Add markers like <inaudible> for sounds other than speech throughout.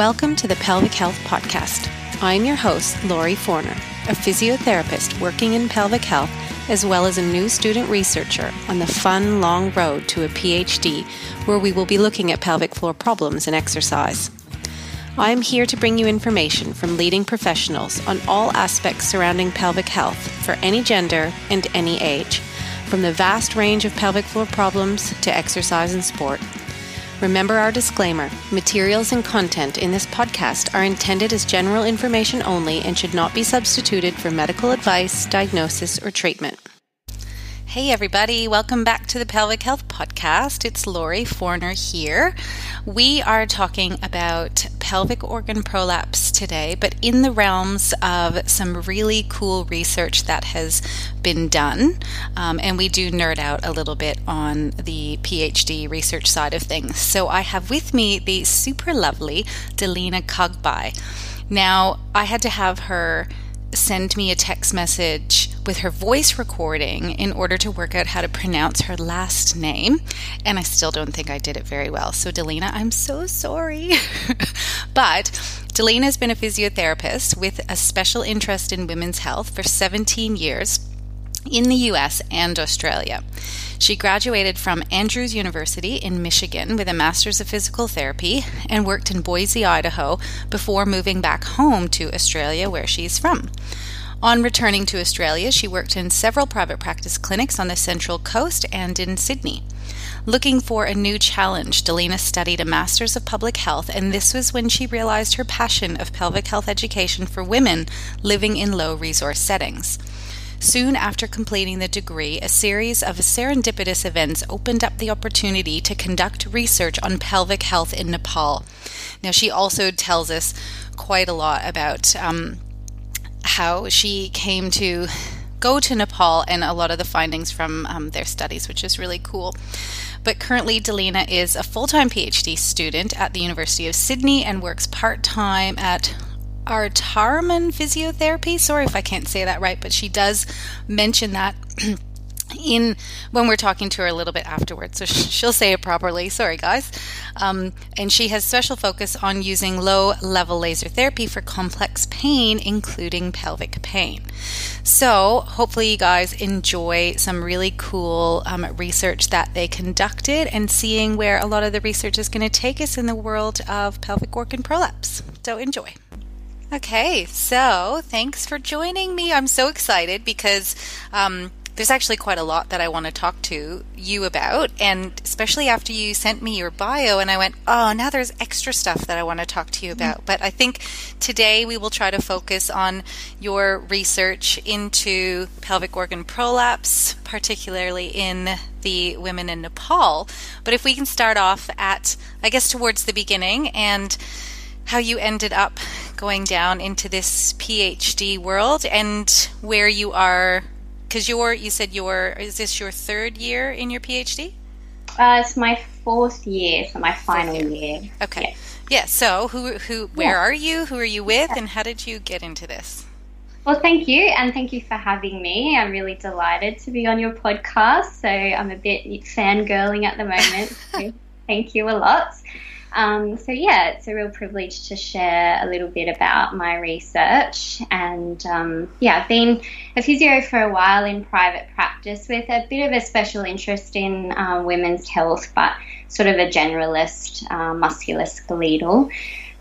Welcome to the Pelvic Health Podcast. I'm your host, Laurie Forner, a physiotherapist working in pelvic health, as well as a new student researcher on the fun, long road to a PhD, where we will be looking at pelvic floor problems and exercise. I am here to bring you information from leading professionals on all aspects surrounding pelvic health for any gender and any age, from the vast range of pelvic floor problems to exercise and sport. Remember our disclaimer materials and content in this podcast are intended as general information only and should not be substituted for medical advice, diagnosis, or treatment. Hey, everybody, welcome back to the Pelvic Health Podcast. It's Laurie Forner here. We are talking about pelvic organ prolapse today, but in the realms of some really cool research that has been done. Um, and we do nerd out a little bit on the PhD research side of things. So I have with me the super lovely Delena Caagbay. Now, I had to have her send me a text message with her voice recording in order to work out how to pronounce her last name. And I still don't think I did it very well. So, Delena, I'm so sorry. <laughs> but Delena has been a physiotherapist with a special interest in women's health for 17 years in the US and Australia. She graduated from Andrews University in Michigan with a Master's of Physical Therapy and worked in Boise, Idaho before moving back home to Australia, where she's from. On returning to Australia, she worked in several private practice clinics on the Central Coast and in Sydney. Looking for a new challenge, Delena studied a Master's of Public Health, and this was when she realized her passion of pelvic health education for women living in low resource settings. Soon after completing the degree, a series of serendipitous events opened up the opportunity to conduct research on pelvic health in Nepal. Now, she also tells us quite a lot about um, how she came to go to Nepal and a lot of the findings from um, their studies, which is really cool. But currently, Delena is a full time PhD student at the University of Sydney and works part time at Artarmon Physiotherapy. Sorry if I can't say that right, but she does mention that. <clears throat> in when we're talking to her a little bit afterwards. So she'll say it properly. Sorry guys. Um, and she has special focus on using low level laser therapy for complex pain including pelvic pain. So hopefully you guys enjoy some really cool um, research that they conducted and seeing where a lot of the research is going to take us in the world of pelvic organ prolapse. So enjoy Okay, so thanks for joining me. I'm so excited because um, there's actually quite a lot that I want to talk to you about, and especially after you sent me your bio, and I went, oh, now there's extra stuff that I want to talk to you about. Mm-hmm. But I think today we will try to focus on your research into pelvic organ prolapse, particularly in the women in Nepal. But if we can start off at, I guess, towards the beginning and how you ended up going down into this PhD world and where you are because you're you said you're is this your third year in your PhD? Uh, it's my fourth year, so my final year. year. Okay. Yeah. yeah. So who who where yeah. are you? Who are you with? Yeah. And how did you get into this? Well, thank you, and thank you for having me. I'm really delighted to be on your podcast. So I'm a bit fangirling at the moment. so <laughs> thank you a lot. Um, so, yeah, it's a real privilege to share a little bit about my research. And um, yeah, I've been a physio for a while in private practice with a bit of a special interest in uh, women's health, but sort of a generalist uh, musculoskeletal.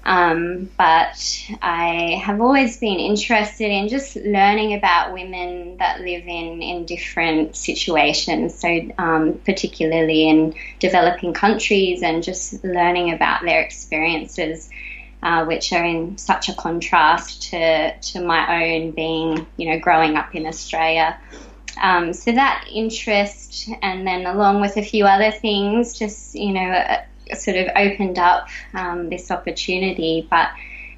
Um, but I have always been interested in just learning about women that live in, in different situations. So, um, particularly in developing countries, and just learning about their experiences, uh, which are in such a contrast to, to my own being, you know, growing up in Australia. Um, so that interest, and then along with a few other things, just you know, sort of opened up um, this opportunity. But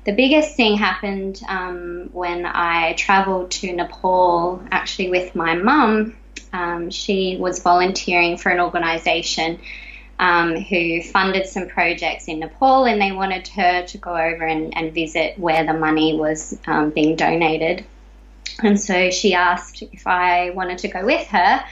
the biggest thing happened um, when I traveled to Nepal, actually with my mum. Um, she was volunteering for an organisation um, who funded some projects in Nepal, and they wanted her to go over and, and visit where the money was um, being donated. And so she asked if I wanted to go with her.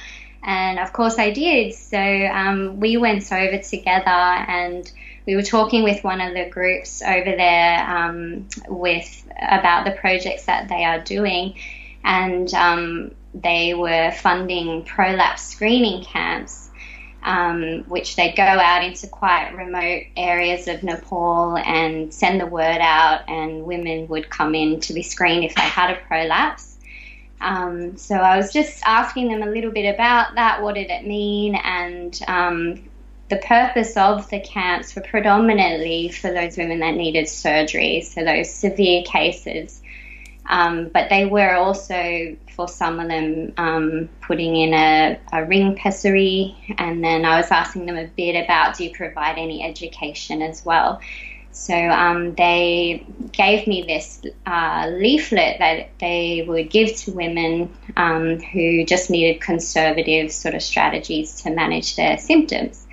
And of course I did. So um, we went over together and we were talking with one of the groups over there um, with about the projects that they are doing, and um, they were funding prolapse screening camps. Um, which they'd go out into quite remote areas of Nepal and send the word out, and women would come in to be screened if they had a prolapse. Um, so I was just asking them a little bit about that. What did it mean? And um, the purpose of the camps were predominantly for those women that needed surgery, so those severe cases. Um, but they were also, for some of them, um, putting in a, a, ring pessary. And then I was asking them a bit about do you provide any education as well? So um, they gave me this uh, leaflet that they would give to women um, who just needed conservative sort of strategies to manage their symptoms.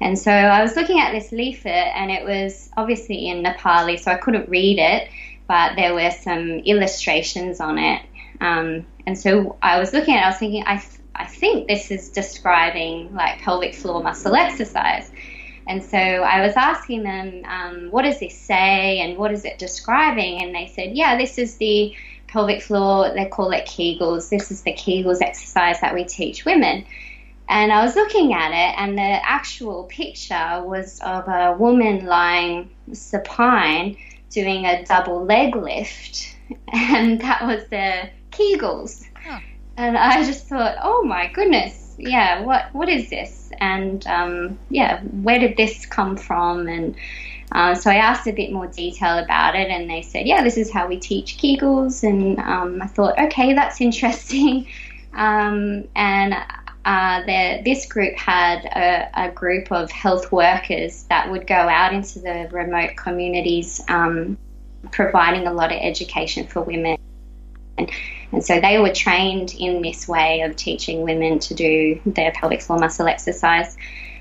And so I was looking at this leaflet, and it was obviously in Nepali, so I couldn't read it, but there were some illustrations on it. Um, and so I was looking at it, I was thinking, I, th- I think this is describing like pelvic floor muscle exercise. And so I was asking them, um, what does this say and what is it describing? And they said, yeah, this is the pelvic floor, they call it Kegels. This is the Kegels exercise that we teach women. And I was looking at it, and the actual picture was of a woman lying supine doing a double leg lift, <laughs> and that was the Kegels. Oh. And I just thought, oh my goodness, yeah, what what is this? And um, yeah, where did this come from? And uh, so I asked a bit more detail about it, and they said, yeah, this is how we teach Kegels. And um, I thought, okay, that's interesting. <laughs> Um, and uh, this group had a, a, group of health workers that would go out into the remote communities, um, providing a lot of education for women. And, and, so they were trained in this way of teaching women to do their pelvic floor muscle exercise.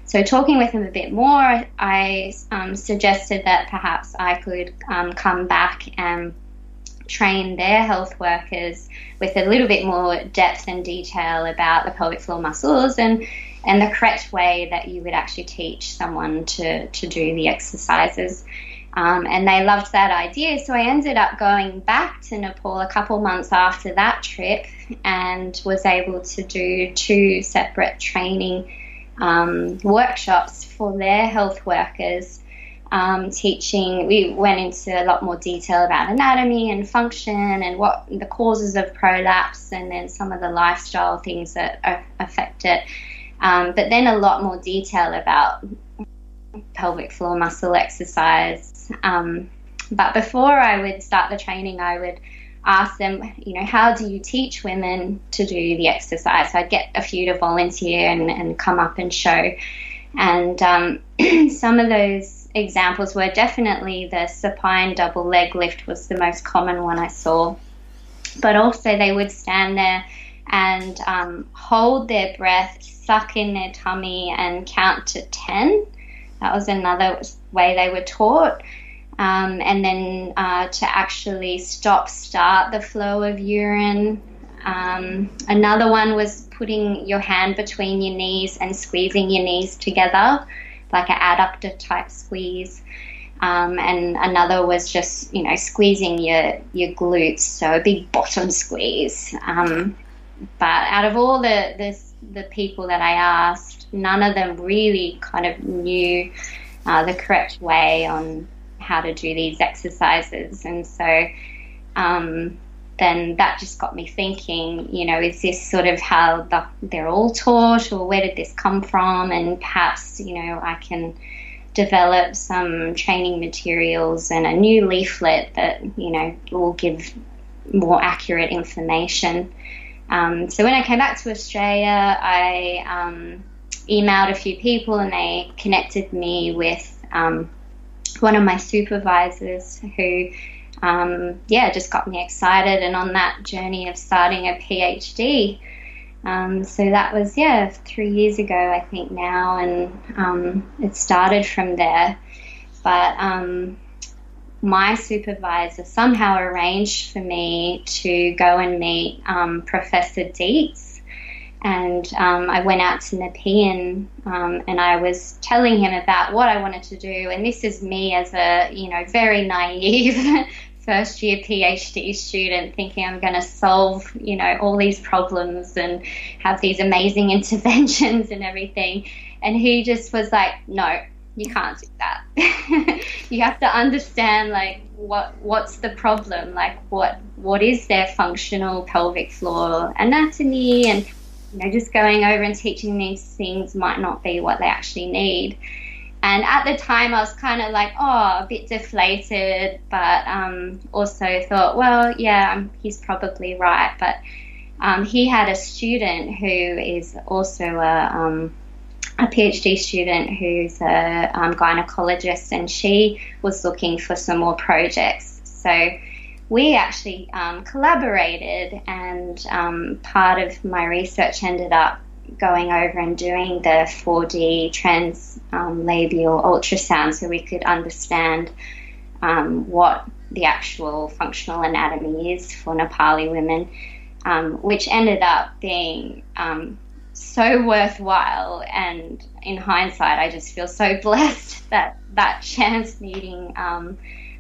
So, talking with them a bit more, I um, suggested that perhaps I could um, come back and train their health workers with a little bit more depth and detail about the pelvic floor muscles and and the correct way that you would actually teach someone to, to do the exercises. Um, and they loved that idea. So I ended up going back to Nepal a couple months after that trip and was able to do two separate training um, workshops for their health workers um, teaching. We went into a lot more detail about anatomy and function and what the causes of prolapse and then some of the lifestyle things that affect it. Um, but then a lot more detail about pelvic floor muscle exercise. Um, but before I would start the training, I would ask them, you know, how do you teach women to do the exercise? So I'd get a few to volunteer and, and come up and show. And um, <clears throat> some of those examples were definitely the supine double leg lift was the most common one I saw. But also they would stand there and um, hold their breath, suck in their tummy, and count to 10. That was another way they were taught. Um, and then uh, to actually stop start the flow of urine. Um, another one was putting your hand between your knees and squeezing your knees together like an adductor type squeeze. Um, and another was just you know squeezing your your glutes, so a big bottom squeeze. Um, but out of all the, the the people that I asked, none of them really kind of knew uh, the correct way on how to do these exercises, and so um, then that just got me thinking, you know, is this sort of how the, they're all taught or where did this come from? And perhaps, you know, I can develop some training materials and a new leaflet that, you know, will give more accurate information. Um, so when I came back to Australia, I um, emailed a few people and they connected me with um, one of my supervisors who um, yeah, just got me excited and on that journey of starting a PhD. Um, so that was, yeah, three years ago, I think now, and um, it started from there. But um, my supervisor somehow arranged for me to go and meet um, Professor Dietz. And um, I went out to Nepean um, and I was telling him about what I wanted to do. And this is me as a, you know, very naive <laughs> first year PhD student thinking I'm going to solve, you know, all these problems and have these amazing <laughs> interventions and everything. And he just was like, no, you can't do that. <laughs> you have to understand like what what's the problem, like what what is their functional pelvic floor anatomy and you know, just going over and teaching these things might not be what they actually need. And at the time, I was kind of like, oh, a bit deflated, but um, also thought, well, yeah, um, he's probably right. But um, he had a student who is also a, um, a PhD student who's a um, gynecologist, and she was looking for some more projects. So we actually um, collaborated, and um, part of my research ended up going over and doing the 4D trans um, labial ultrasound so we could understand um, what the actual functional anatomy is for Nepali women, um, which ended up being um, so worthwhile. And in hindsight, I just feel so <laughs> blessed that that chance meeting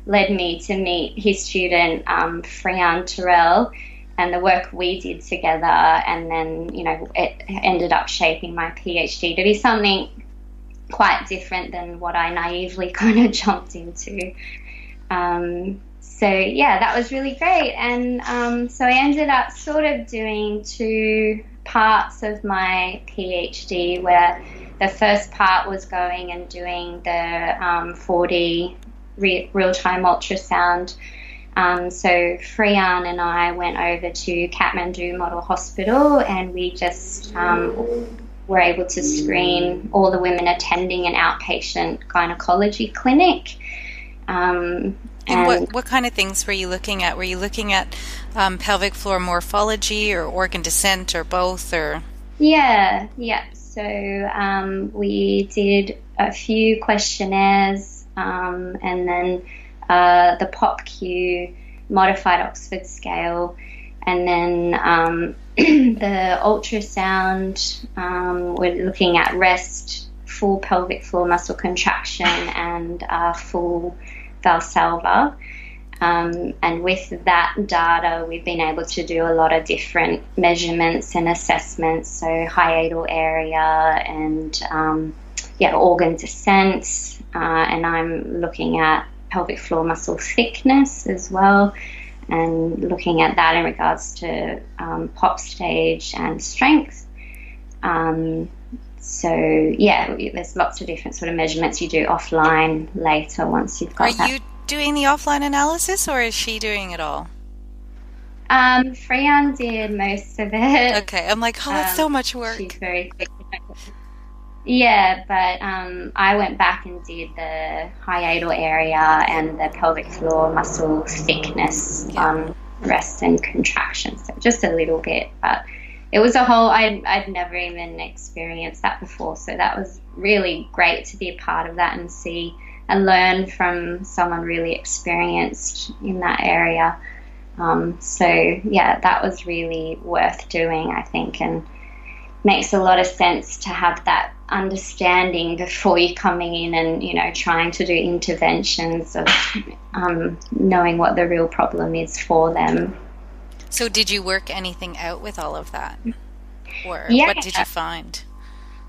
led me to meet his student, um, Friyan Turel, and the work we did together. And then, you know, it ended up shaping my PhD to be something quite different than what I naively <laughs> kind of jumped into. Um, so, yeah, that was really great. And um, so I ended up sort of doing two parts of my PhD where the first part was going and doing the um, 4D re- real time ultrasound. Um, so Friyan and I went over to Kathmandu Model Hospital and we just um, were able to screen all the women attending an outpatient gynecology clinic. Um, and, and, what, what kind of things were you looking at? Were you looking at um, pelvic floor morphology or organ descent or both? Or yeah, yeah. So um, we did a few questionnaires um, and then uh, the POPQ modified Oxford scale, and then um, <clears throat> the ultrasound. Um, we're looking at rest, full pelvic floor muscle contraction, and uh, full valsalva. Um, and with that data, we've been able to do a lot of different measurements and assessments. So hiatal area and um, yeah, organ descent, uh, and I'm looking at pelvic floor muscle thickness as well, and looking at that in regards to um, pop stage and strength. Um, so yeah, there's lots of different sort of measurements you do offline later once you've got. Are that. you doing the offline analysis, or is she doing it all? Um, Friyan did most of it. Okay, I'm like, oh, that's um, so much work. She's very quick. Yeah, but um, I went back and did the hiatal area and the pelvic floor muscle thickness, yeah. um, rest and contraction. So just a little bit, but it was a whole. I'd, I'd never even experienced that before, so that was really great to be a part of that and see and learn from someone really experienced in that area. Um, so yeah, that was really worth doing, I think, and makes a lot of sense to have that understanding before you're coming in and you know trying to do interventions of um, knowing what the real problem is for them. So, did you work anything out with all of that, or yeah. what did you find?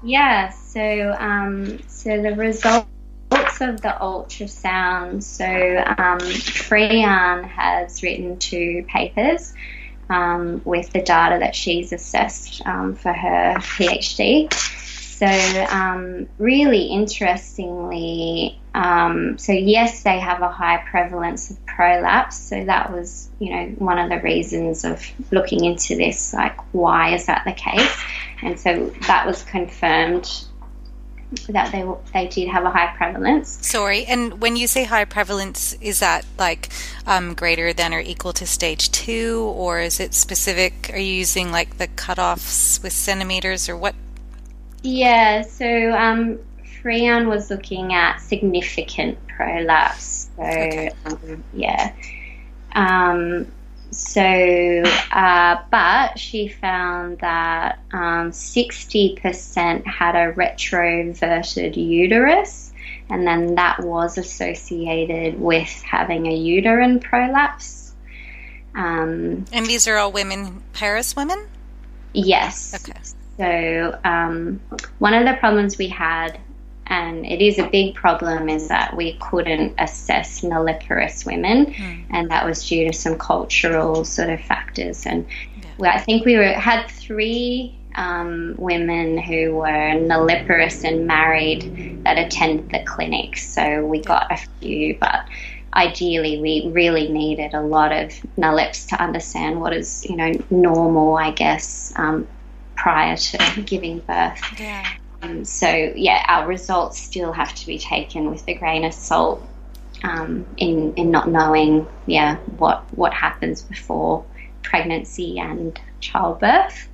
Yeah, so um, so the results of the ultrasound. So um, Friyan has written two papers um, with the data that she's assessed um, for her PhD. So, um, really interestingly, um, so yes, they have a high prevalence of prolapse. So that was, you know, one of the reasons of looking into this. Like, why is that the case? And so that was confirmed that they they did have a high prevalence. Sorry, and when you say high prevalence, is that like um, greater than or equal to stage two, or is it specific? Are you using like the cutoffs with centimeters, or what? Yeah, so um, Friyan was looking at significant prolapse. So okay. um, yeah. Um, so, uh, but she found that um, 60% had a retroverted uterus, and then that was associated with having a uterine prolapse. Um, and these are all women, parous women? Yes. Okay. So, um, one of the problems we had and it is a big problem is that we couldn't assess nulliparous women mm. and that was due to some cultural sort of factors and yeah. we, I think we were had three um, women who were nulliparous and married that attended the clinic so we got a few but ideally we really needed a lot of nullips to understand what is you know normal I guess um, prior to giving birth yeah. Um, so yeah, our results still have to be taken with a grain of salt um, in in not knowing yeah what what happens before pregnancy and childbirth.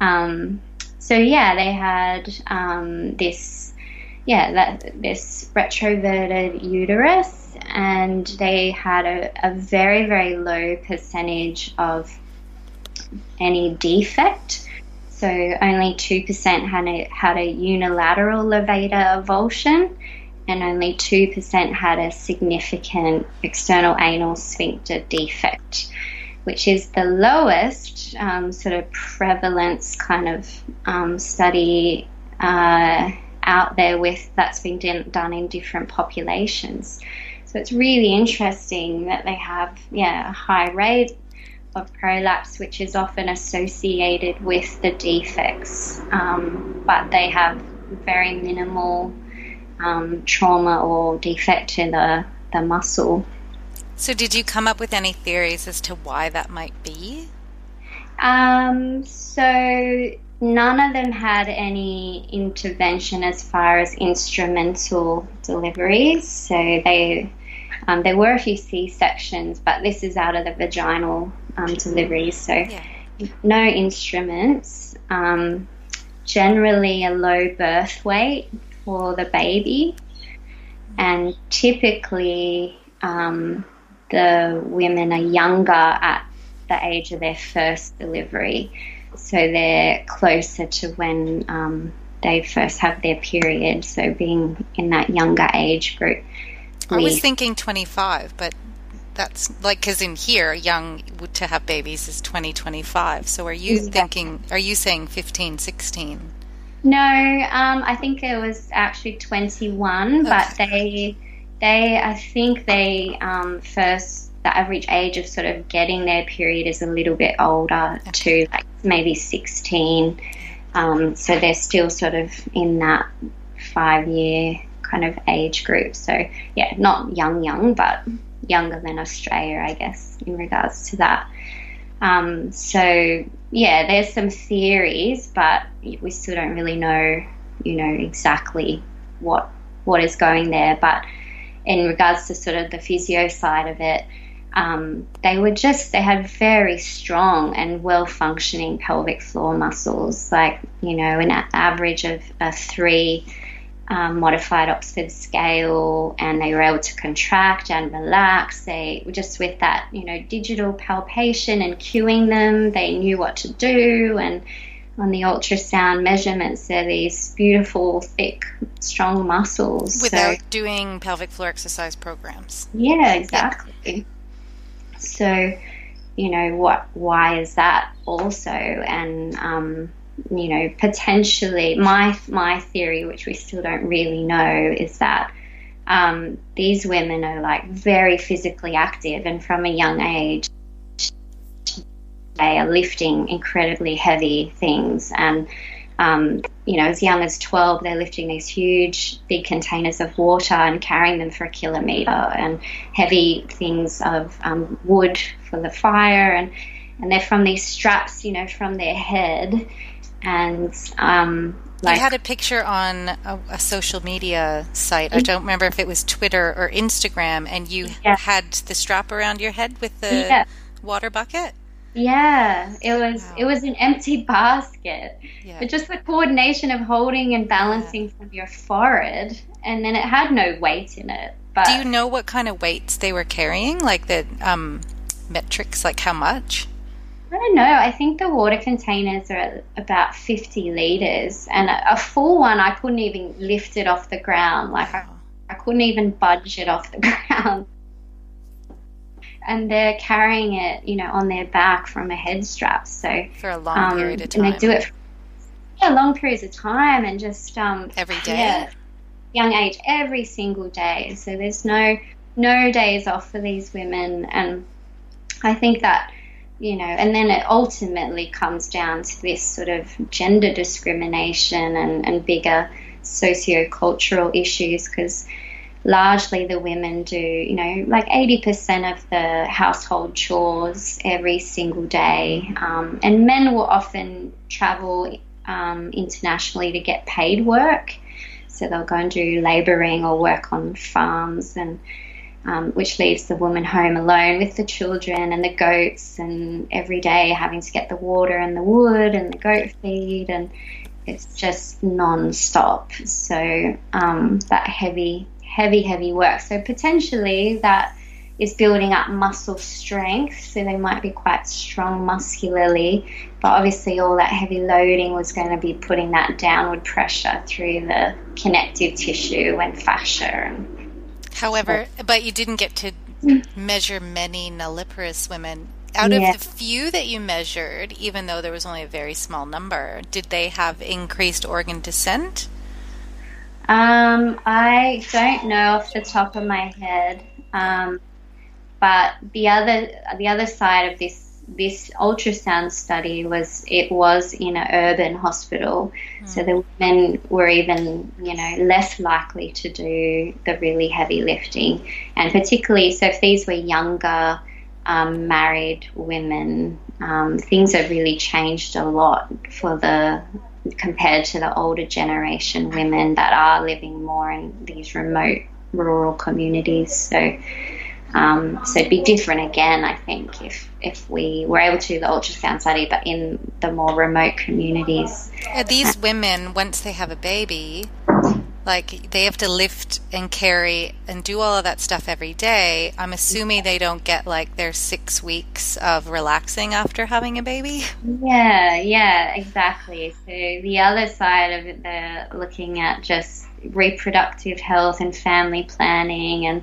Um, so yeah, they had um, this yeah that this retroverted uterus, and they had a, a very very low percentage of any defect so only 2% had a, had a unilateral levator avulsion, and only 2% had a significant external anal sphincter defect, which is the lowest um, sort of prevalence kind of um, study uh, out there with that's been done in different populations. So it's really interesting that they have yeah a high rate of prolapse, which is often associated with the defects, um, but they have very minimal um, trauma or defect in the, the muscle. So, did you come up with any theories as to why that might be? Um, so, none of them had any intervention as far as instrumental deliveries. So, they um, there were a few C sections, but this is out of the vaginal um, deliveries. So, yeah. no instruments. Um, generally, a low birth weight for the baby, and typically, um, the women are younger at the age of their first delivery. So, they're closer to when um, they first have their period. So, being in that younger age group. I was thinking 25, but that's like because in here young to have babies is 2025 so are you exactly. thinking are you saying 15 16 no um, i think it was actually 21 okay. but they they i think they um, first the average age of sort of getting their period is a little bit older okay. too like maybe 16 um, so they're still sort of in that five year kind of age group so yeah not young young but younger than Australia, I guess, in regards to that. Um, so yeah, there's some theories, but we still don't really know, you know, exactly what what is going there. But in regards to sort of the physio side of it, um, they were just they had very strong and well functioning pelvic floor muscles, like you know, an average of a three um, modified Oxford scale and they were able to contract and relax. They just with that, you know, digital palpation and cueing them, they knew what to do. And on the ultrasound measurements, they're these beautiful, thick, strong muscles. Without so, doing pelvic floor exercise programs. Yeah, exactly. Yeah. So, you know, what? Why is that also? And um, you know, potentially my my theory, which we still don't really know, is that um, these women are like very physically active, and from a young age, they are lifting incredibly heavy things. And um, you know, as young as 12, they're lifting these huge, big containers of water and carrying them for a kilometre, and heavy things of um, wood for the fire, and and they're from these straps, you know, from their head and um, like, you had a picture on a, a, social media site. I don't remember if it was Twitter or Instagram, and you yeah. had the strap around your head with the yeah. water bucket. Yeah, it was wow. it was an empty <laughs> basket, yeah. but just the coordination of holding and balancing from your forehead, and then it had no weight in it. But do you know what kind of weights they were carrying? Like the um, metrics? Like how much? I don't know. I think the water containers are about 50 litres, and a, a, full one, I couldn't even lift it off the ground. Like, I, I couldn't even budge it off the <laughs> ground. And they're carrying it, you know, on their back from a head strap. So for a long um, period of time, and they do it for yeah, long periods of time, and just um, every day. Yeah, young age, every single day. So there's no no days off for these women, and I think that you know, and then it ultimately comes down to this sort of gender discrimination and, and bigger socio-cultural issues because largely the women do, you know, like 80% of the household chores every single day. Um, and men will often travel um, internationally to get paid work. So they'll go and do labouring or work on farms and um, which leaves the woman home alone with the children and the goats, and every day having to get the water and the wood and the goat feed, and it's just non-stop. So um, that heavy, heavy, heavy work. So potentially that is building up muscle strength, so they might be quite strong muscularly, but obviously all that heavy loading was going to be putting that downward pressure through the connective tissue and fascia and However, but you didn't get to measure many nulliparous women. Out yeah. of the few that you measured, even though there was only a very small number, did they have increased organ descent? Um, I don't know off the top of my head. Um, but the other the other side of this this ultrasound study was it was in an urban hospital, mm. so the women were even you know less likely to do the really heavy lifting, and particularly so if these were younger um, married women, um, things have really changed a lot for the compared to the older generation women that are living more in these remote rural communities. So um, so it'd be different again, I think, if if we were able to do the ultrasound study, but in the more remote communities. These women, once they have a baby, like they have to lift and carry and do all of that stuff every day. I'm assuming they don't get like their six weeks of relaxing after having a baby. <laughs> Yeah, yeah, exactly. So the other side of it, they're looking at just reproductive health and family planning and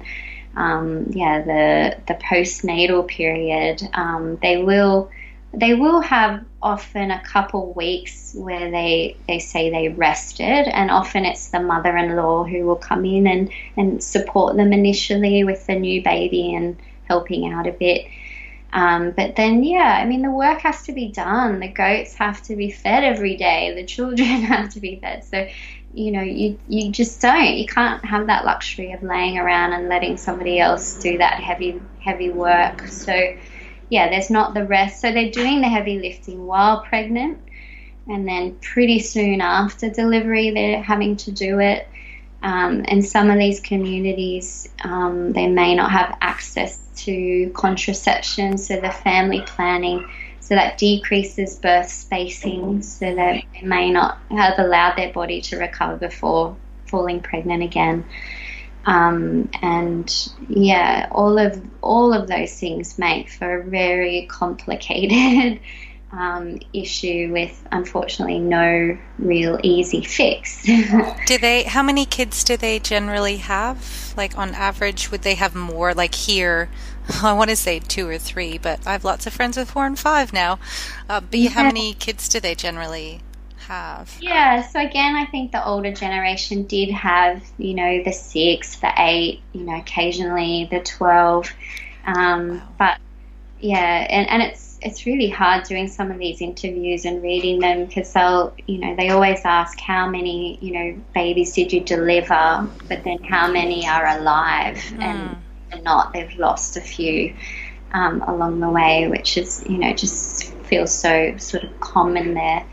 um, yeah, the the postnatal period, um, they will they will have often a couple weeks where they they say they rested, and often it's the mother-in-law who will come in and and support them initially with the new baby and helping out a bit. Um, but then, yeah, I mean, the work has to be done. The goats have to be fed every day. The children <laughs> have to be fed. So you know, you you just don't. You can't have that luxury of laying around and letting somebody else do that heavy heavy work. So, yeah, there's not the rest. So they're doing the heavy lifting while pregnant, and then pretty soon after delivery, they're having to do it. Um, and some of these communities, um, they may not have access to contraception, so the family planning so that decreases birth spacing, so that they may not have allowed their body to recover before falling pregnant again. Um, and yeah, all of all of those things make for a very complicated <laughs> um, issue with unfortunately no real easy fix. <laughs> do they? How many kids do they generally have? Like on average, would they have more? Like here, <laughs> I want to say two or three, but I have lots of friends with four and five now. Uh, but yeah. how many kids do they generally have? Yeah, so again, I think the older generation did have, you know, the six, the eight, you know, occasionally the 12. Um, wow. But yeah, and, and it's, it's really hard doing some of these interviews and reading them because they'll, you know, they always ask how many, you know, babies did you deliver, but then how many are alive? Mm. And not, they've lost a few um, along the way, which is, you know, just feels so sort of common there.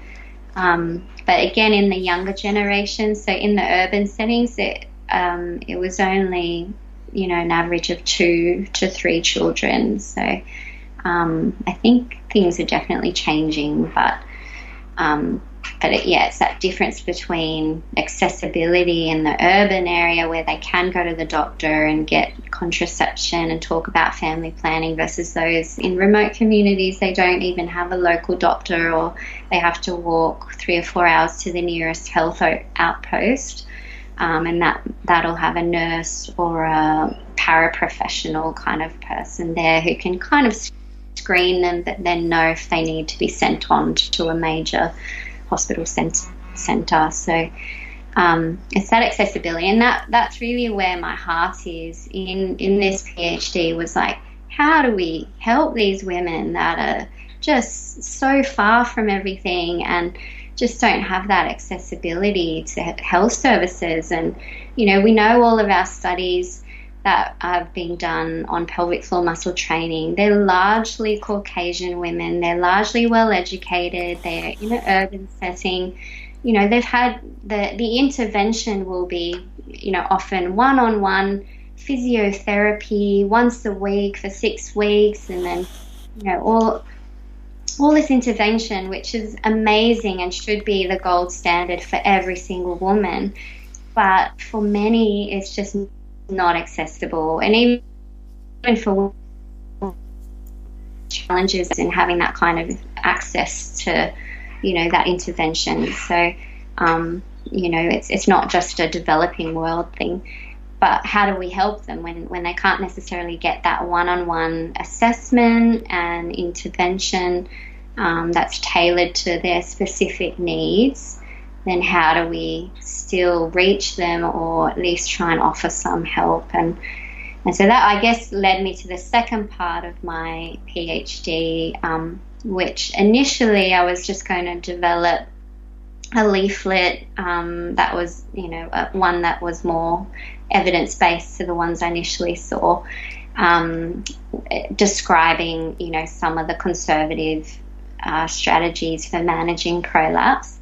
Um, but again, in the younger generation, so in the urban settings, it, um, it was only, you know, an average of two to three children. So um, I think things are definitely changing, but um, but it, yeah, it's that difference between accessibility in the urban area where they can go to the doctor and get contraception and talk about family planning versus those in remote communities. They don't even have a local doctor or they have to walk three or four hours to the nearest health outpost. Um, and that that'll have a nurse or a paraprofessional kind of person there who can kind of screen them, but then know if they need to be sent on to a major hospital centre. So um, it's that accessibility, and that that's really where my heart is in in this PhD. Was like, how do we help these women that are just so far from everything and just don't have that accessibility to health services. And, you know, we know all of our studies that have been done on pelvic floor muscle training. They're largely Caucasian women. They're largely well educated. They're in an urban setting. You know, they've had the the intervention will be, you know, often one on one physiotherapy once a week for six weeks, and then, you know, all all this intervention, which is amazing and should be the gold standard for every single woman. But for many, it's just not accessible. And even for challenges in having that kind of access to, you know, that intervention. So, um, you know, it's, it's not just a developing world thing but how do we help them when, when they can't necessarily get that one on one assessment and intervention um, that's tailored to their specific needs? Then how do we still reach them or at least try and offer some help? And, and so that, I guess, led me to the second part of my PhD, um, which initially I was just going to develop a leaflet um, that was, you know, one that was more evidence based to the ones I initially saw, um, describing, you know, some of the conservative uh, strategies for managing prolapse.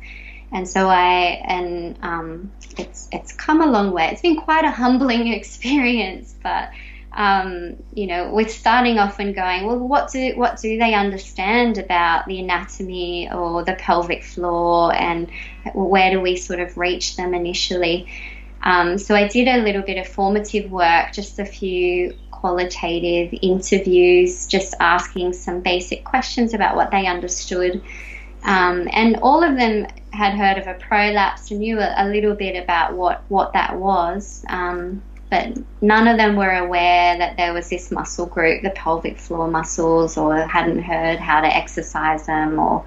And so I, and um, it's it's come a long way. It's been quite a humbling <laughs> experience, but um, you know, with starting off and going, well, what do what do they understand about the anatomy or the pelvic floor, and where do we sort of reach them initially? Um, so I did a little bit of formative work, just a few qualitative interviews, just asking some basic questions about what they understood. Um, and all of them had heard of a prolapse and knew a, a little bit about what, what that was. Um, but none of them were aware that there was this muscle group, the pelvic floor muscles, or hadn't heard how to exercise them. Or,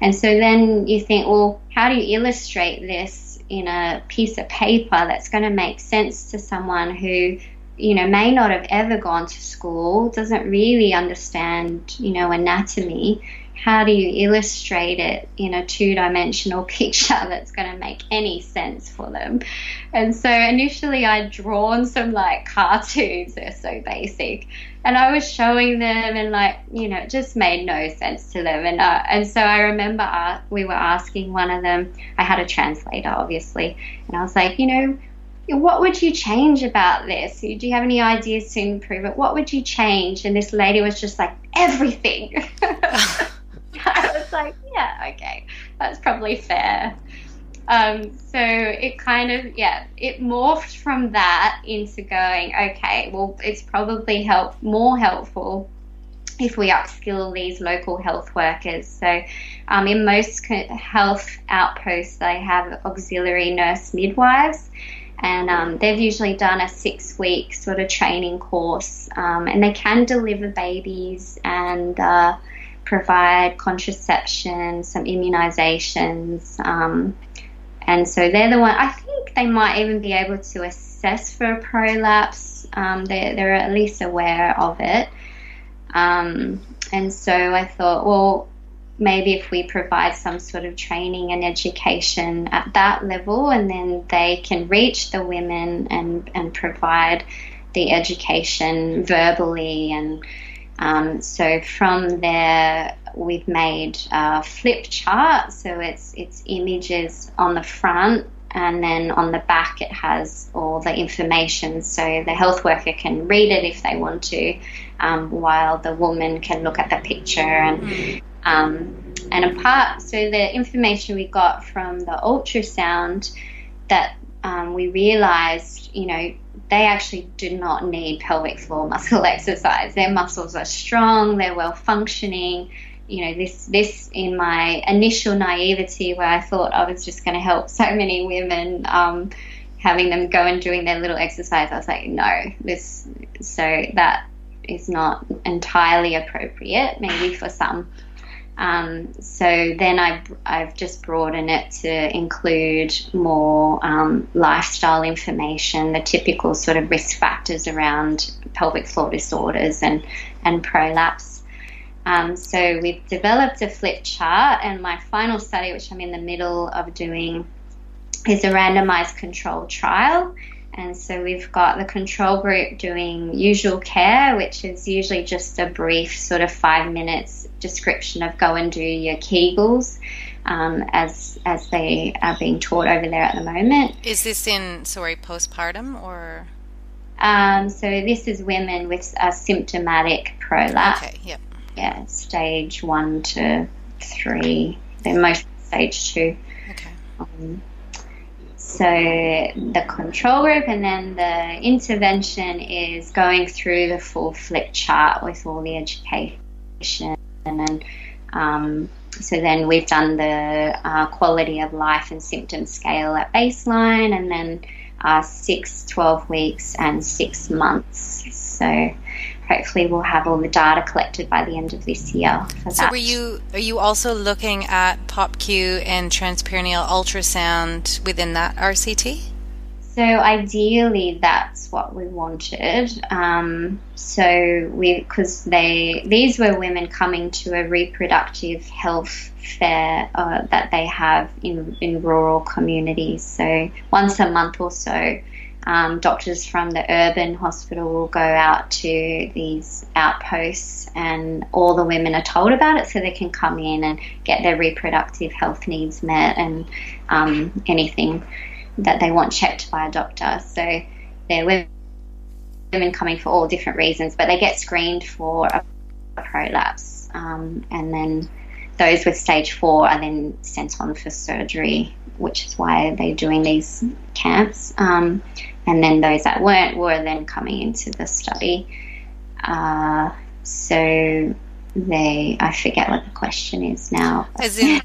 and so then you think, well, how do you illustrate this in a piece of paper that's going to make sense to someone who you know may not have ever gone to school doesn't really understand you know anatomy how do you illustrate it in a two dimensional <laughs> picture that's going to make any sense for them? And so initially I'd drawn some like cartoons, they're so basic. And I was showing them and like, you know, it just made no sense to them. And, uh, and so I remember uh, we were asking one of them, I had a translator obviously, and I was like, you know, what would you change about this? Do you have any ideas to improve it? What would you change? And this lady was just like, everything. <laughs> <laughs> Like, yeah, okay, that's probably fair. Um, so it kind of, yeah, it morphed from that into going, okay, well, it's probably help more helpful if we upskill these local health workers. So, um, in most health outposts, they have auxiliary nurse midwives, and um, they've usually done a six week sort of training course, um, and they can deliver babies and uh, provide contraception, some immunizations. Um, and so they're the one, I think they might even be able to assess for a prolapse. Um, they're, they're at least aware of it. Um, and so I thought, well, maybe if we provide some sort of training and education at that level, and then they can reach the women and, and provide the education verbally and um, so from there, we've made a flip chart. So it's it's images on the front, and then on the back it has all the information. So the health worker can read it if they want to, um, while the woman can look at the picture and. Mm. Um, and apart, so the information we got from the ultrasound that um, we realized, you know, they actually do not need pelvic floor muscle <laughs> exercise. Their muscles are strong, they're well functioning. You know, this this in my initial naivety where I thought I was just going to help so many women, um, having them go and doing their little exercise. I was like, no, this so that is not entirely appropriate, maybe for some. Um, so then I, I've just broadened it to include more um, lifestyle information, the typical sort of risk factors around pelvic floor disorders and, and prolapse. Um, so we've developed a flip chart, and my final study, which I'm in the middle of doing, is a randomized controlled trial. And so we've got the control group doing usual care, which is usually just a brief sort of five minutes description of go and do your Kegels um, as as they are being taught over there at the moment. Is this in sorry postpartum or? Um, so this is women with a symptomatic prolapse. Okay. Yep. Yeah, stage one to three. They're most stage two. Okay. Um, so the control group and then the intervention is going through the full flip chart with all the education and um, so then we've done the uh, quality of life and symptom scale at baseline and then uh, 6, 12 weeks and 6 months. So hopefully we'll have all the data collected by the end of this year. so that. were you are you also looking at POPQ and transperineal ultrasound within that RCT? So ideally, that's what we wanted. Um, so we, because they, these were women coming to a reproductive health fair uh, that they have in in rural communities. So once a month or so, um, doctors from the urban hospital will go out to these outposts and all the women are told about it so they can come in and get their reproductive health needs met and um, anything that they want checked by a doctor. So they're women coming for all different reasons, but they get screened for a prolapse. Um, and then those with stage four are then sent on for surgery, which is why they're doing these camps. Um, and then those that weren't were then coming into the study. Uh, so they, I forget what the question is now. As in,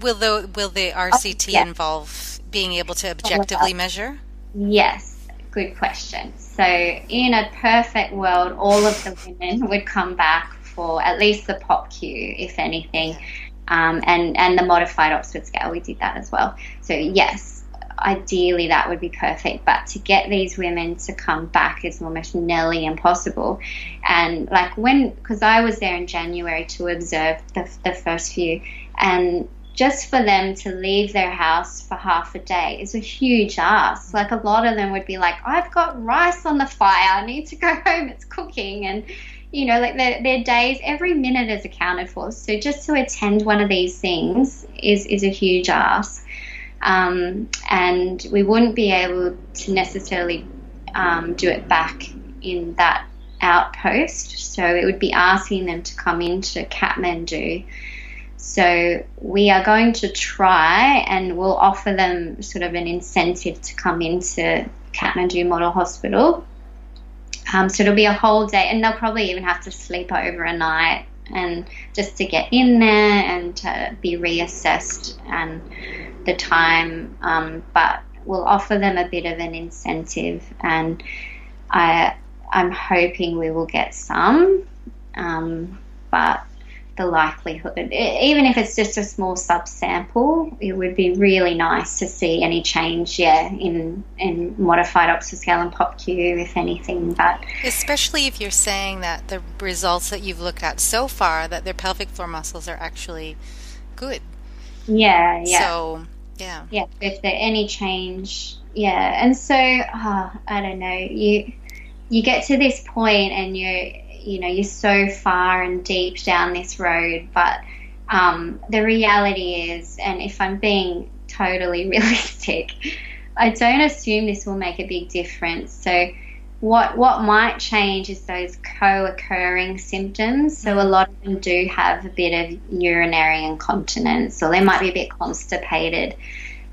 will the will the RCT <laughs> oh, yeah. involve being able to objectively measure? Yes, good question. So, in a perfect world, all of the women would come back for at least the pop POPQ, if anything, um, and and the modified Oxford scale. We did that as well. So yes, ideally that would be perfect. But to get these women to come back is almost nearly impossible. And like when, because I was there in January to observe the, the first few, and just for them to leave their house for half a day is a huge ask. Like a lot of them would be like, I've got rice on the fire, I need to go <laughs> home, it's cooking. And, you know, like their, their days, every minute is accounted for. So just to attend one of these things is, is a huge ask um, and we wouldn't be able to necessarily um, do it back in that outpost. So it would be asking them to come into Kathmandu. So we are going to try and we'll offer them sort of an incentive to come into Kathmandu Model Hospital. Um, so it'll be a whole day, and they'll probably even have to sleep over a night and just to get in there and to be reassessed and the time, um, but we'll offer them a bit of an incentive, and I, I'm hoping we will get some, um, but the likelihood, even if it's just a small subsample, it would be really nice to see any change, yeah, in in modified Oxford scale and POPQ, if anything. But especially if you're saying that the results that you've looked at so far, that their pelvic floor muscles are actually good. Yeah, yeah. So yeah. Yeah. If there any change, yeah. And so, oh, I don't know. You you get to this point, and you're you know you're so far and deep down this road, but um, the reality is, and if I'm being totally <laughs> realistic, I don't assume this will make a big difference. So what what might change is those co-occurring symptoms. So a lot of them do have a bit of urinary incontinence, or they might be a bit constipated.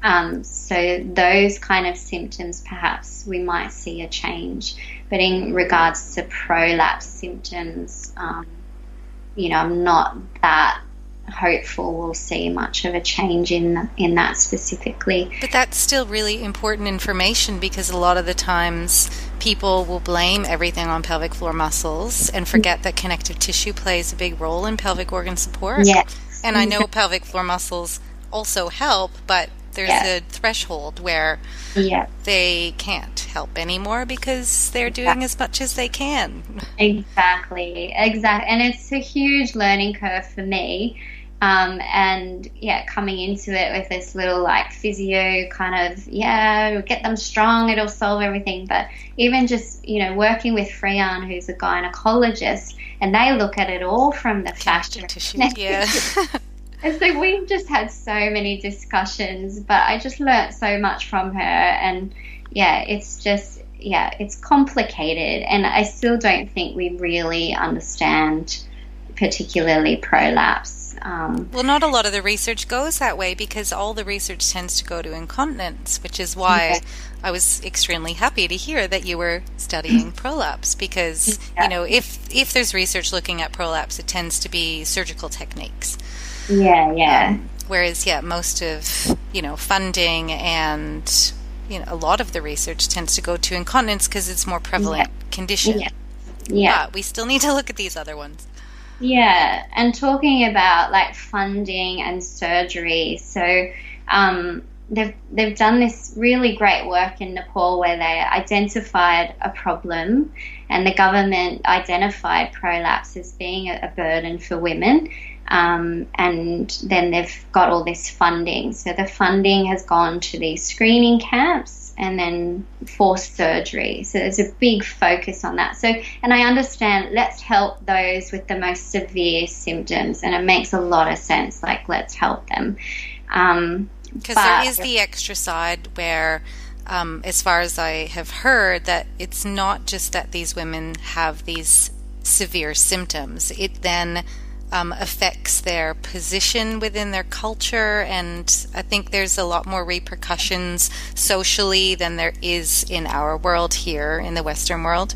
Um, so those kind of symptoms, perhaps we might see a change. But in regards to prolapse symptoms, um, you know, I'm not that hopeful we'll see much of a change in in that specifically. But that's still really important information because a lot of the times people will blame everything on pelvic floor muscles and forget that connective tissue plays a big role in pelvic organ support. Yes. And I know <laughs> pelvic floor muscles also help, but there's yeah. a threshold where yeah. they can't help anymore because they're doing as much as they can. Exactly, exactly. And it's a huge learning curve for me um, and yeah, coming into it with this little like physio kind of, yeah, get them strong, it'll solve everything. But even just, you know, working with Friyan, who's a gynecologist, and they look at it all from the fascia tissue. <laughs> Yeah. <laughs> and so we've just had so many discussions, but I just learnt so much from her. And yeah, it's just, yeah, it's complicated. And I still don't think we really understand, particularly prolapse um, well, not a lot of the research goes that way because all the research tends to go to incontinence, which is why yeah. I was extremely happy to hear that you were studying <laughs> prolapse because yeah. you know if if there's research looking at prolapse, it tends to be surgical techniques. Yeah, yeah. Um, whereas, yeah, most of you know funding and you know a lot of the research tends to go to incontinence because it's more prevalent yeah. condition. Yeah. Yeah. But we still need to look at these other ones. Yeah, and talking about like funding and surgery. So um, they've they've done this really great work in Nepal where they identified a problem, and the government identified prolapse as being a, a burden for women. Um, and then they've got all this funding. So the funding has gone to these screening camps and then forced surgery. So there's a big focus on that. So, and I understand let's help those with the most severe symptoms, and it makes a lot of sense. Like, let's help them. Um, because there is the extra side where, um, as far as I have heard, that it's not just that these women have these severe symptoms. It then um, affects their position within their culture. And I think there's a lot more repercussions socially than there is in our world here in the Western world.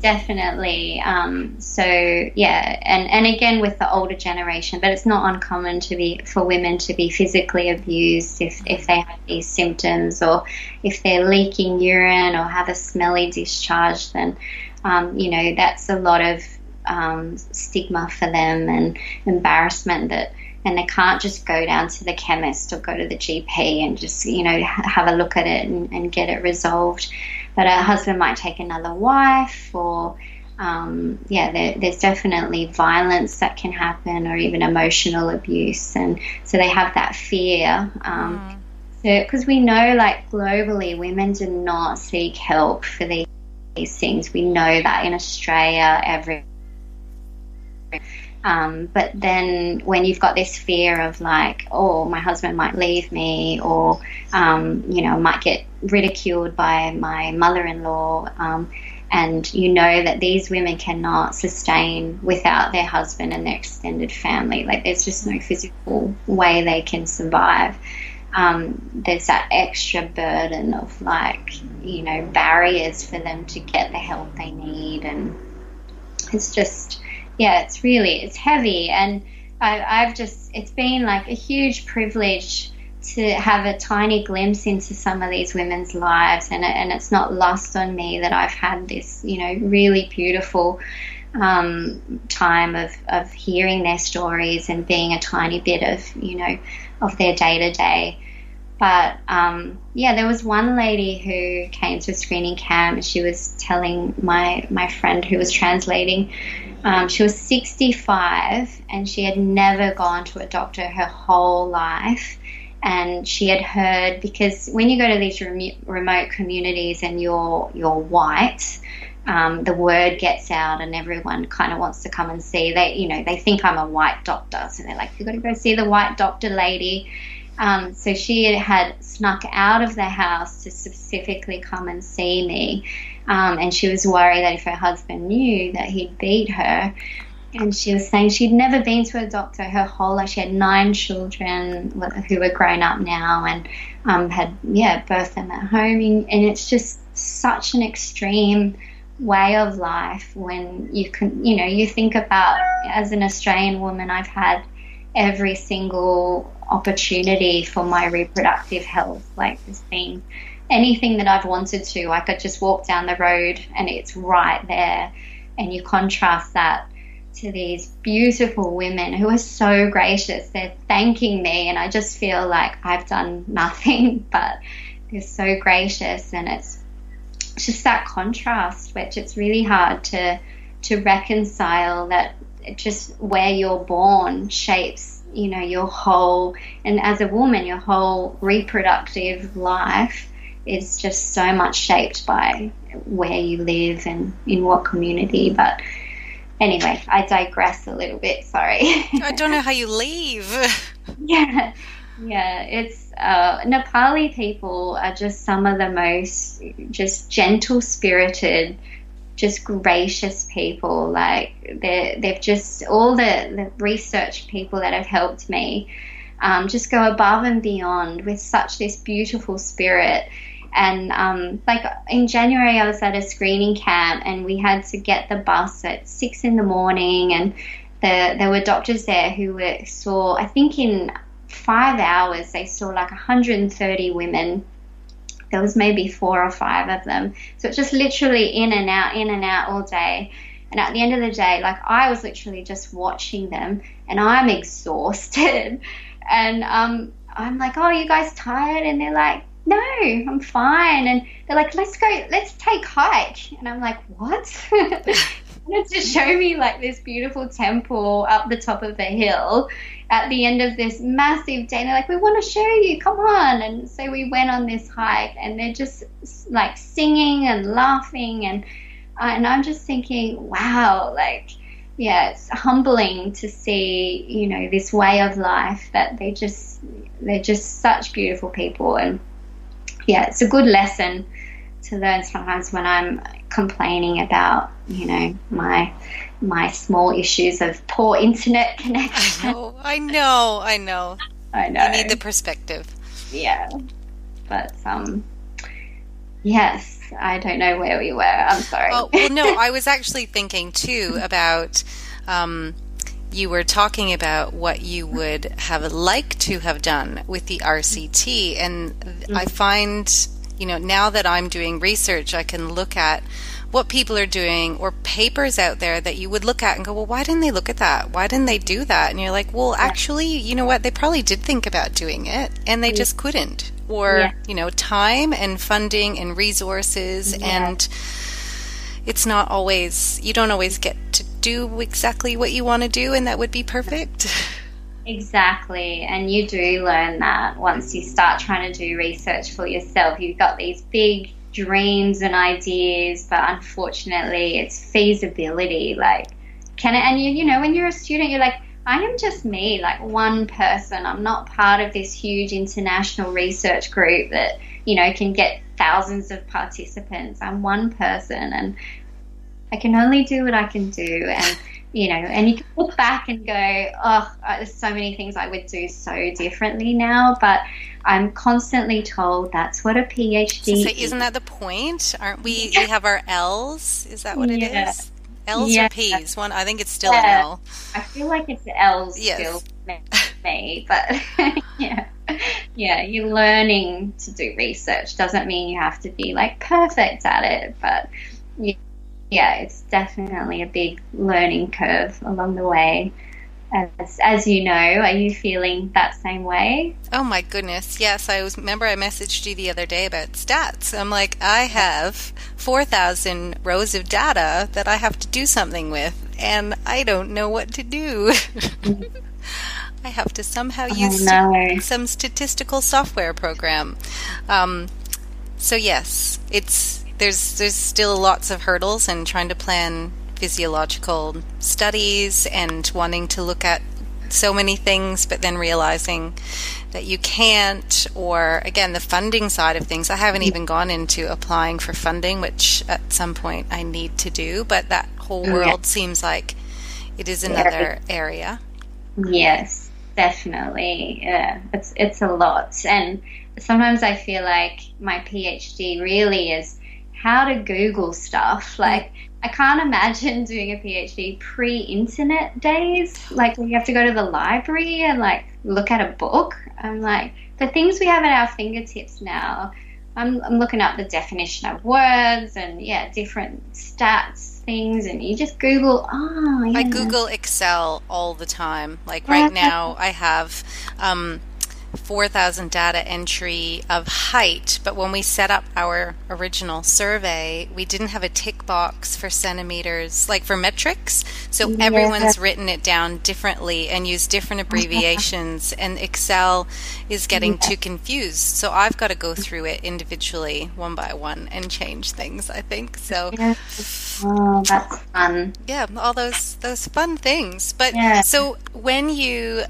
Definitely. Um, so yeah, and and again with the older generation, but it's not uncommon to be for women to be physically abused if if they have these symptoms or if they're leaking urine or have a smelly discharge. Then um, you know that's a lot of um, stigma for them and embarrassment that and they can't just go down to the chemist or go to the GP and just you know have a look at it and, and get it resolved. But a husband might take another wife or um, yeah, there, there's definitely violence that can happen or even emotional abuse, and so they have that fear. Um, mm. because we know, like globally, women do not seek help for these, these things. We know that in Australia, every um, but then when you've got this fear of like, oh, my husband might leave me, or um, you know, might get ridiculed by my mother-in-law, um, and you know that these women cannot sustain without their husband and their extended family. Like, there's just no physical way they can survive. Um, there's that extra burden of like, you know, barriers for them to get the help they need, and it's just yeah, it's really it's heavy, and I, I've just it's been like a huge privilege to have a tiny glimpse into some of these women's lives, and and it's not lost on me that I've had this you know really beautiful um, time of of hearing their stories and being a tiny bit of you know of their day to day. But um, yeah, there was one lady who came to a screening camp. She was telling my my friend who was translating um, she was 65 and she had never gone to a doctor her whole life. And she had heard because when you go to these remote communities and you're you're white, um, the word gets out and everyone kind of wants to come and see. They you know they think I'm a white doctor, so they're like, you have got to go see the white doctor lady. Um, so she had snuck out of the house to specifically come and see me Um, and she was worried that if her husband knew that he'd beat her, and she was saying she'd never been to a doctor her whole life. She had nine children who were grown up now and um, had, yeah, birthed them at home. And it's just such an extreme way of life when you can, you know, you think about as an Australian woman, I've had every single opportunity for my reproductive health. Like there's been anything that I've wanted to, I could just walk down the road and it's right there. And you contrast that to these beautiful women who are so gracious. They're thanking me, and I just feel like I've done <laughs> nothing, but they're so gracious, and it's just that contrast, which it's really hard to to reconcile. That just where you're born shapes, you know, your whole, and as a woman, your whole reproductive life is just so much shaped by where you live and in what community, but anyway, I digress a little bit. Sorry. <laughs> I don't know how you leave. <laughs> yeah, yeah. It's uh, Nepali people are just some of the most just gentle spirited, just gracious people. Like they they've just all the, the research people that have helped me. Um, just go above and beyond with such this beautiful spirit and um, like in January, I was at a screening camp, and we had to get the bus at six in the morning, and the, there were doctors there who were, saw, I think in five hours, they saw like 130 women. There was maybe four or five of them. So it's just literally in and out, in and out all day. And at the end of the day, like I was literally just watching them, and I'm exhausted. <laughs> And um, I'm like, "Oh, you guys tired?" And they're like, no, I'm fine. And they're like, let's go, let's take hike. And I'm like, what? <laughs> wanted to show me like this beautiful temple up the top of the hill at the end of this massive day. And they're like, we want to show you, come on. And so we went on this hike and they're just like singing and laughing. And, uh, and I'm just thinking, wow, like, yeah, it's humbling to see, you know, this way of life that they just, they're just such beautiful people. And yeah, it's a good lesson to learn sometimes when I'm complaining about, you know, my my small issues of poor internet connection. <laughs> I know, I know, <laughs> I know. I know. You need the perspective. Yeah. But um yes, I don't know where we were. I'm sorry. Oh, well no, <laughs> I was actually thinking too about um you were talking about what you would have liked to have done with the RCT. And mm-hmm. I find, you know, now that I'm doing research, I can look at what people are doing or papers out there that you would look at and go, well, why didn't they look at that? Why didn't they do that? And you're like, well, actually, you know what? They probably did think about doing it and they just couldn't. Or, yeah. you know, time and funding and resources yeah. and it's not always you don't always get to do exactly what you want to do and that would be perfect <laughs> exactly and you do learn that once you start trying to do research for yourself you've got these big dreams and ideas but unfortunately it's feasibility like can it and you you know when you're a student you're like I am just me, like one person. I'm not part of this huge international research group that, you know, can get thousands of participants. I'm one person and I can only do what I can do. And, you know, and you can look back and go, oh, uh, there's so many things I would do so differently now. But I'm constantly told that's what a PhD so, isn't that the point? Aren't we? Yeah. We have our L's. Is that what it yeah. is? L's yeah. or P's? One, I think it's still an L. I feel like it's L's yes. still, <laughs> me, but <laughs> yeah yeah, you're learning to do research. Doesn't mean you have to be like perfect at it, but yeah, it's definitely a big learning curve along the way. As, as you know, are you feeling that same way? Oh my goodness, yes. I was remember I messaged you the other day about stats. I'm like, I have four thousand rows of data that I have to do something with, and I don't know what to do. <laughs> I have to somehow use no. some statistical software program. Um, so yes, it's there's there's still lots of hurdles and trying to plan physiological studies and wanting to look at so many things, but then realizing that you can't, or again, the funding side of things. I haven't even gone into applying for funding, which at some point I need to do, but that whole oh, world yeah. seems like it is another yeah. area. Yes, definitely. Yeah, it's it's a lot, and sometimes I feel like my PhD really is how to Google stuff. Like I can't imagine doing a PhD pre-internet days, like we have to go to the library and like look at a book. I'm like the things we have at our fingertips now. I'm, I'm looking up the definition of words and yeah, different stats things, and you just Google. Oh, yeah. I Google Excel all the time. Like right <laughs> now, I have. Um, 4,000 data entry of height, but when we set up our original survey, we didn't have a tick box for centimeters, like for metrics. So yeah. everyone's written it down differently and used different abbreviations, <laughs> and Excel is getting yeah. too confused. So I've got to go through it individually, one by one, and change things. I think so. Yeah. Oh, that's fun. Yeah, all those those fun things. But so when you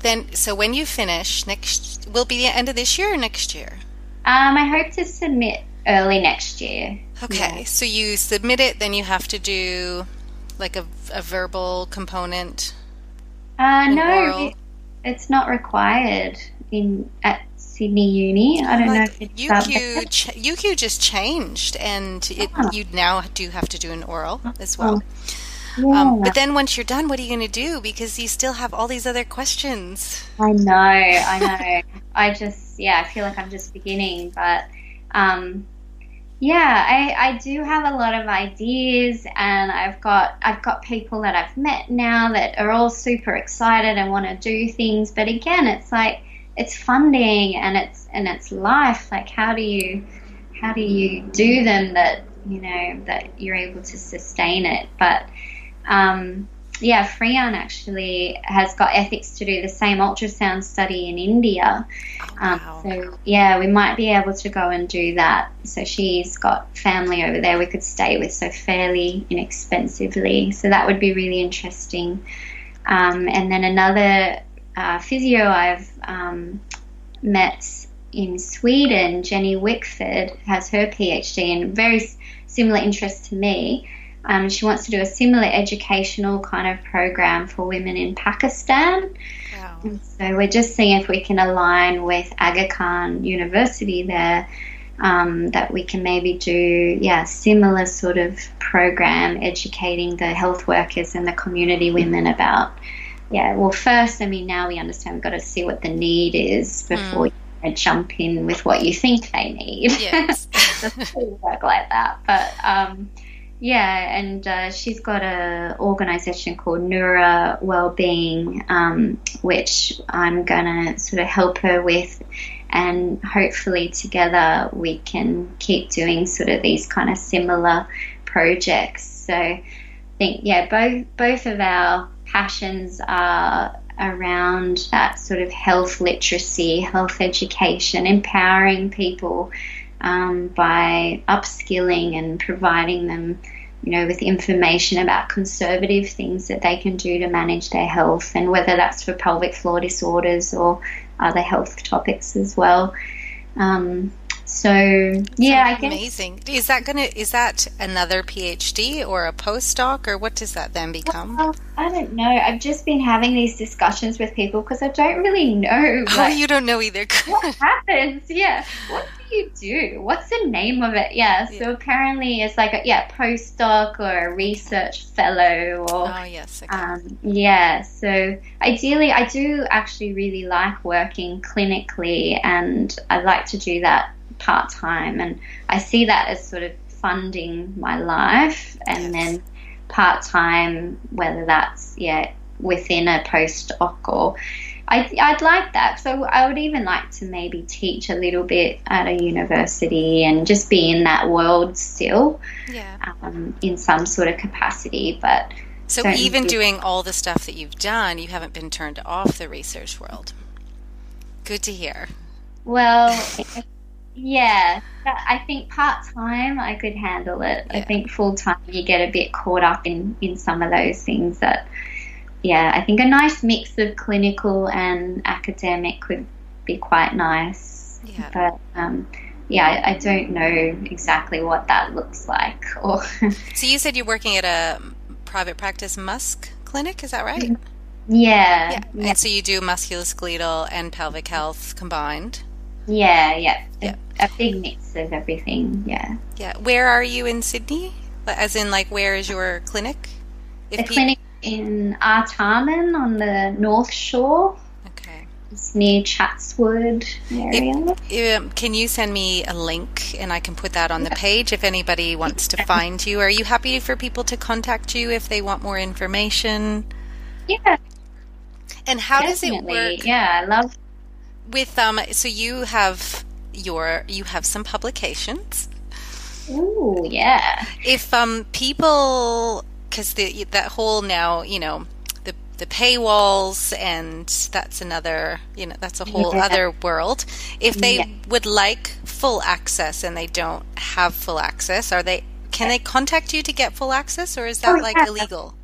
then, so when you finish next, will be the end of this year or next year? Um, I hope to submit early next year. Okay, yeah. so you submit it, then you have to do like a, a verbal component. Uh, no, it, it's not required in at Sydney Uni. I don't like know if it's UQ. Ch- UQ just changed, and it, oh. you now do have to do an oral as well. Oh. Um, yeah. Um, but then once you're done, what are you going to do? Because you still have all these other questions. I know, I <laughs> know. I just, yeah, I feel like I'm just beginning. But um, yeah, I, I do have a lot of ideas, and I've got I've got people that I've met now that are all super excited and want to do things. But again, it's like it's funding and it's and it's life. Like, how do you how do you do them that you know that you're able to sustain it? But um, yeah, Friyan actually has got ethics to do the same ultrasound study in India. Oh, um, wow. Um, so, yeah, we might be able to go and do that. So, she's got family over there we could stay with so fairly inexpensively. So, that would be really interesting. Um, and then another uh, physio I've um, met in Sweden, Jenny Wickford, has her PhD and very similar interest to me. Um, she wants to do a similar educational kind of program for women in Pakistan. Wow. so we're just seeing if we can align with Aga Khan University there. Um, that we can maybe do, yeah, similar sort of program educating the health workers and the community women about, yeah. Well, first, I mean, now we understand we've got to see what the need is before mm. you jump in with what you think they need. Yes, <laughs> it doesn't work like that, but. Um, yeah, and uh, she's got an organisation called Neura Wellbeing, um, which I'm gonna sort of help her with, and hopefully together we can keep doing sort of these kind of similar projects. So I think yeah, both both of our passions are around that sort of health literacy, health education, empowering people um, by upskilling and providing them, you know, with information about conservative things that they can do to manage their health, and whether that's for pelvic floor disorders or other health topics as well. Um, so yeah, I guess amazing. Is that gonna is that another PhD or a postdoc or what does that then become? Well, I don't know. I've just been having these discussions with people because I don't really know. <laughs> Oh, you don't know either. what <laughs> happens? Yeah. What do you do? What's the name of it? Yeah. So yeah. apparently it's like a yeah postdoc or a research fellow or oh yes. Okay. Um, yeah. So ideally, I do actually really like working clinically, and I like to do that part time, and I see that as sort of funding my life, and yes. then part time, whether that's yeah within a postdoc or I, I'd like that. So I would even like to maybe teach a little bit at a university and just be in that world still, yeah, um, in some sort of capacity. But so even doing all the stuff that you've done, you haven't been turned off the research world. Good to hear. Well, Yeah, I think part time I could handle it. Yeah. I think full time you get a bit caught up in in some of those things that yeah, I think a nice mix of clinical and academic could be quite nice. Yeah. But um, yeah, I, I don't know exactly what that looks like. <laughs> Or So you said you're working at a private practice Musk clinic, is that right? yeah, Yeah. And so you do musculoskeletal and pelvic health combined. Yeah, yeah, Yeah. A, a big mix of everything. Yeah, Yeah. Where are you in Sydney? As in, like, where is your clinic? If the peop- clinic in Artarmon on the North Shore. Okay. It's near Chatswood area. Um, can you send me a link and I can put that on the page if anybody wants to find you? Are you happy for people to contact you if they want more information? yeah, And how does it work Yeah, I love. With um so you have your you have some publications. Ooh, yeah. If um people cuz the that whole now, you know, the the paywalls and that's another, you know, that's a whole Yeah. other world. If they Yeah. would like full access and they don't have full access, are they can they contact you to get full access or is that Oh, like yeah. illegal?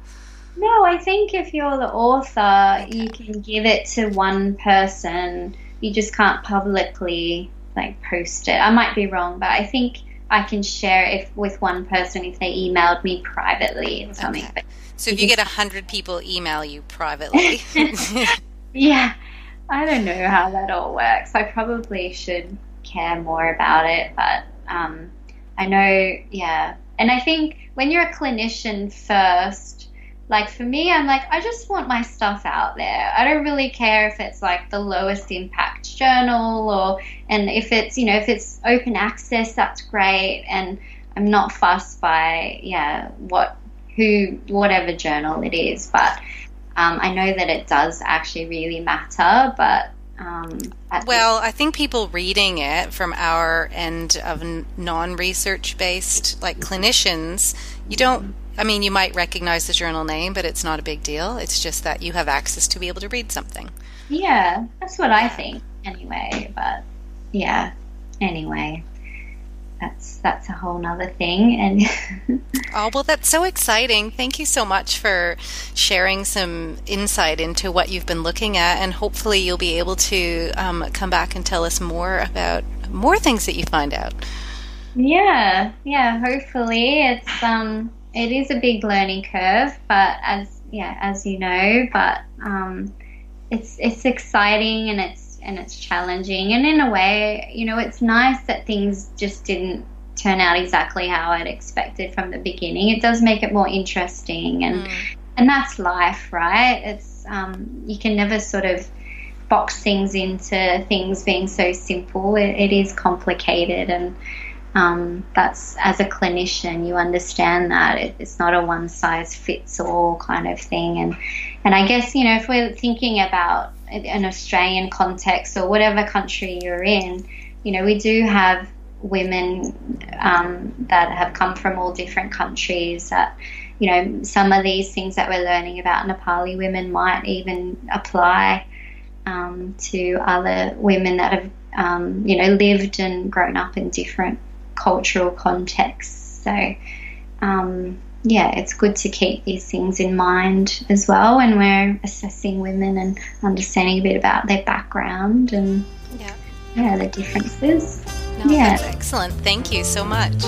No, I think if you're the author, you can give it to one person. You just can't publicly like post it. I might be wrong, but I think I can share it if with one person if they emailed me privately or something. Okay. So if you get a 100 people email you privately. <laughs> yeah, I don't know how that all works. I probably should care more about it, but um, I know, yeah. And I think when you're a clinician first, like for me, I'm like, I just want my stuff out there. I don't really care if it's like the lowest impact journal or, and if it's, you know, if it's open access, that's great. And I'm not fussed by, yeah, what, who, whatever journal it is. But um, I know that it does actually really matter, but um, Well, I think people reading it from our end of n- non-research based, like clinicians, you don't. I mean, you might recognize the journal name, but it's not a big deal. It's just that you have access to be able to read something. yeah, that's what I think anyway. But yeah, anyway, that's that's a whole nother thing. And <laughs> Oh, well, that's so exciting. Thank you so much for sharing some insight into what you've been looking at, and hopefully, you'll be able to um, come back and tell us more about more things that you find out. yeah, yeah, hopefully it's um it is a big learning curve, but as yeah, as you know, but um it's it's exciting and it's and it's challenging and in a way, you know, it's nice that things just didn't turn out exactly how I'd expected from the beginning. It does make it more interesting and and that's life, right? It's um you can never sort of box things into things being so simple. It, it is complicated and um, that's as a clinician you understand that it, it's not a one size fits all kind of thing. And and I guess you know if we're thinking about an Australian context or whatever country you're in you know we do have women um, that have come from all different countries that you know some of these things that we're learning about Nepali women might even apply um, to other women that have um, you know lived and grown up in different cultural contexts. So, um, yeah, it's good to keep these things in mind as well when we're assessing women and understanding a bit about their background and Yeah. yeah, the differences. No, Yeah. excellent. Thank you so much.